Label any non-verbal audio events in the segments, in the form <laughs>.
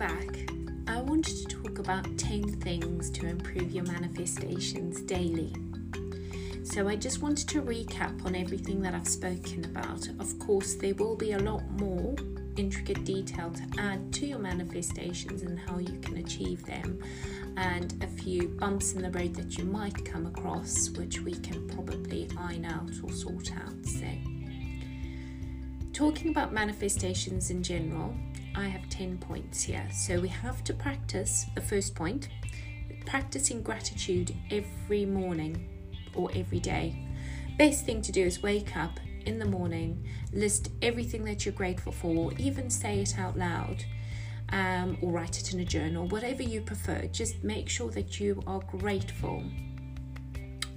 back, I wanted to talk about 10 things to improve your manifestations daily. So, I just wanted to recap on everything that I've spoken about. Of course, there will be a lot more intricate detail to add to your manifestations and how you can achieve them, and a few bumps in the road that you might come across, which we can probably iron out or sort out. So, talking about manifestations in general, I have 10 points here. So, we have to practice the first point practicing gratitude every morning or every day. Best thing to do is wake up in the morning, list everything that you're grateful for, even say it out loud. Um, or write it in a journal, whatever you prefer. Just make sure that you are grateful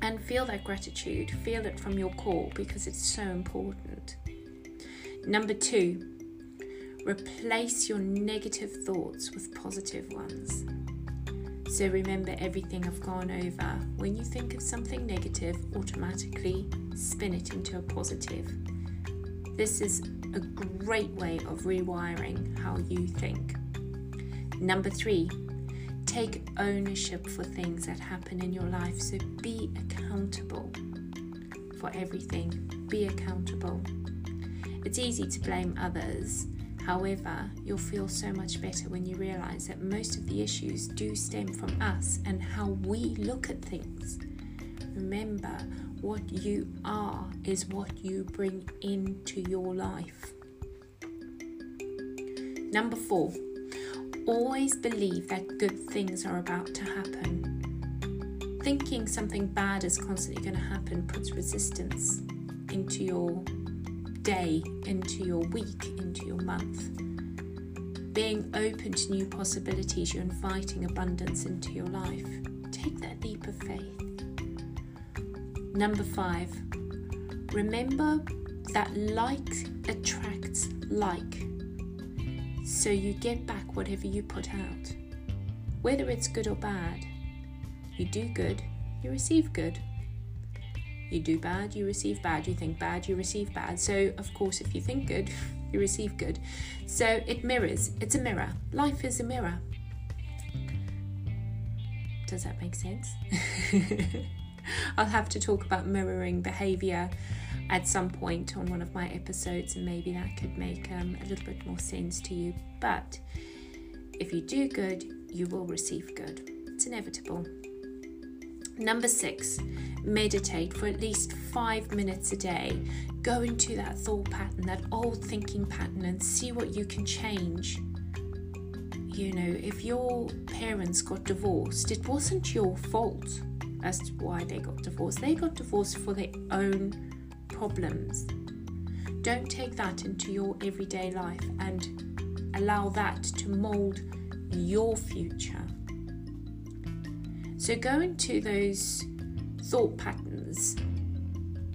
and feel that gratitude. Feel it from your core because it's so important. Number two, replace your negative thoughts with positive ones. So remember everything I've gone over. When you think of something negative, automatically spin it into a positive. This is a great way of rewiring how you think. Number three, take ownership for things that happen in your life. So be accountable for everything. Be accountable. It's easy to blame others However, you'll feel so much better when you realize that most of the issues do stem from us and how we look at things. Remember, what you are is what you bring into your life. Number four, always believe that good things are about to happen. Thinking something bad is constantly going to happen puts resistance into your day, into your week, into your month. Being open to new possibilities, you're inviting abundance into your life. Take that leap of faith. Number five, remember that like attracts like. So you get back whatever you put out. Whether it's good or bad, you do good, you receive good. You do bad, you receive bad. You think bad, you receive bad. So, of course, if you think good, you receive good. So, it mirrors. It's a mirror. Life is a mirror. Does that make sense? <laughs> I'll have to talk about mirroring behavior at some point on one of my episodes, and maybe that could make um, a little bit more sense to you. But if you do good, you will receive good. It's inevitable. Number six, meditate for at least five minutes a day. Go into that thought pattern, that old thinking pattern, and see what you can change. You know, if your parents got divorced, it wasn't your fault as to why they got divorced. They got divorced for their own problems. Don't take that into your everyday life and allow that to mold your future. So go into those thought patterns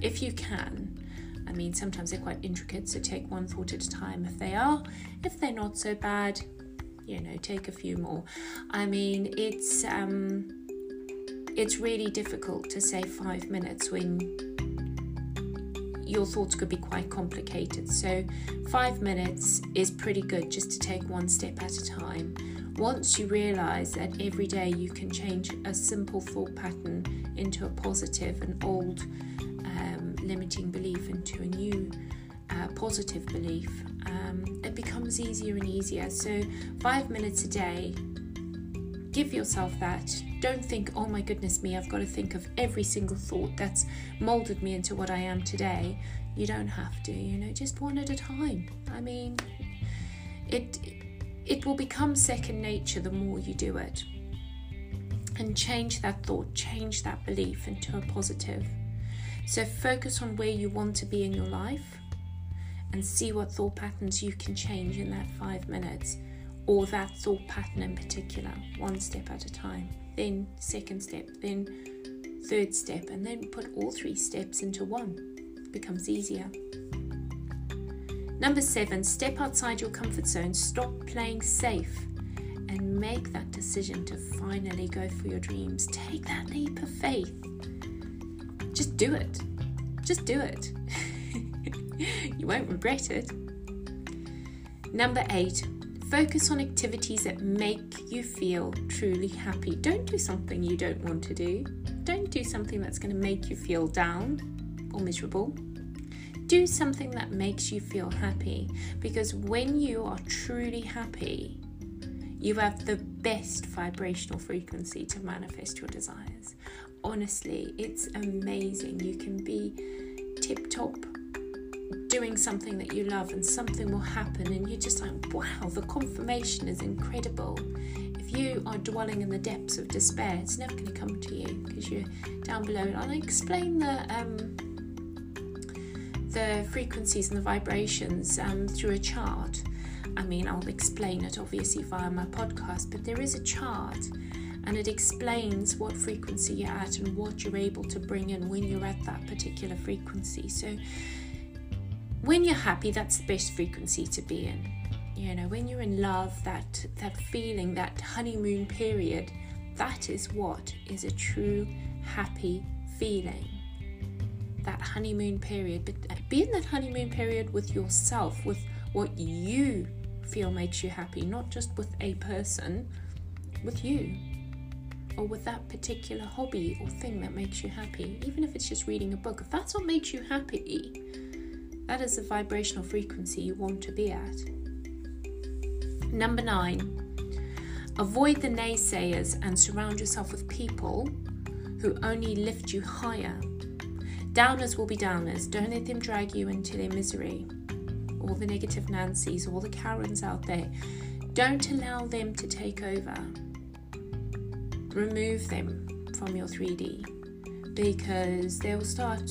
if you can. I mean, sometimes they're quite intricate, so take one thought at a time if they are. If they're not so bad, you know, take a few more. I mean, it's um, it's really difficult to say five minutes when your thoughts could be quite complicated. So, five minutes is pretty good just to take one step at a time. Once you realize that every day you can change a simple thought pattern into a positive, an old um, limiting belief into a new uh, positive belief, um, it becomes easier and easier. So, five minutes a day, give yourself that. Don't think, oh my goodness me, I've got to think of every single thought that's molded me into what I am today. You don't have to, you know, just one at a time. I mean, it it will become second nature the more you do it. And change that thought, change that belief into a positive. So focus on where you want to be in your life and see what thought patterns you can change in that five minutes or that thought pattern in particular, one step at a time. Then, second step, then, third step, and then put all three steps into one. It becomes easier. Number seven, step outside your comfort zone. Stop playing safe and make that decision to finally go for your dreams. Take that leap of faith. Just do it. Just do it. <laughs> you won't regret it. Number eight, Focus on activities that make you feel truly happy. Don't do something you don't want to do. Don't do something that's going to make you feel down or miserable. Do something that makes you feel happy because when you are truly happy, you have the best vibrational frequency to manifest your desires. Honestly, it's amazing. You can be tip top doing something that you love and something will happen and you're just like wow the confirmation is incredible if you are dwelling in the depths of despair it's never going to come to you because you're down below and i'll explain the um, the frequencies and the vibrations um, through a chart i mean i'll explain it obviously via my podcast but there is a chart and it explains what frequency you're at and what you're able to bring in when you're at that particular frequency so when you're happy, that's the best frequency to be in. You know, when you're in love, that that feeling, that honeymoon period, that is what is a true happy feeling. That honeymoon period, but uh, be in that honeymoon period with yourself, with what you feel makes you happy, not just with a person, with you or with that particular hobby or thing that makes you happy, even if it's just reading a book. If that's what makes you happy, that is the vibrational frequency you want to be at. Number nine, avoid the naysayers and surround yourself with people who only lift you higher. Downers will be downers. Don't let them drag you into their misery. All the negative Nancy's, all the Karens out there. Don't allow them to take over. Remove them from your 3D because they will start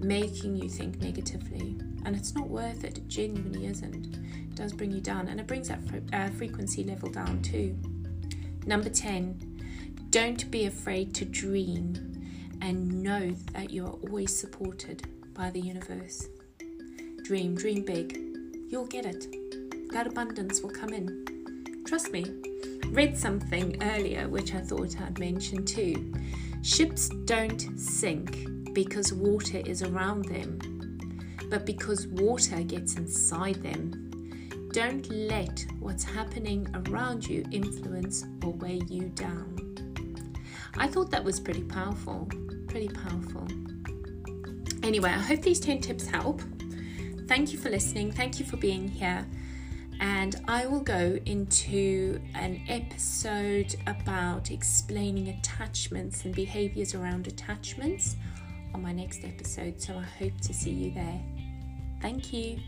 making you think negatively. And it's not worth it, it genuinely isn't. It does bring you down and it brings that uh, frequency level down too. Number 10, don't be afraid to dream and know that you are always supported by the universe. Dream, dream big. You'll get it. That abundance will come in. Trust me. Read something earlier which I thought I'd mention too. Ships don't sink because water is around them, but because water gets inside them. Don't let what's happening around you influence or weigh you down. I thought that was pretty powerful. Pretty powerful. Anyway, I hope these 10 tips help. Thank you for listening. Thank you for being here. And I will go into an episode about explaining attachments and behaviors around attachments on my next episode, so I hope to see you there. Thank you.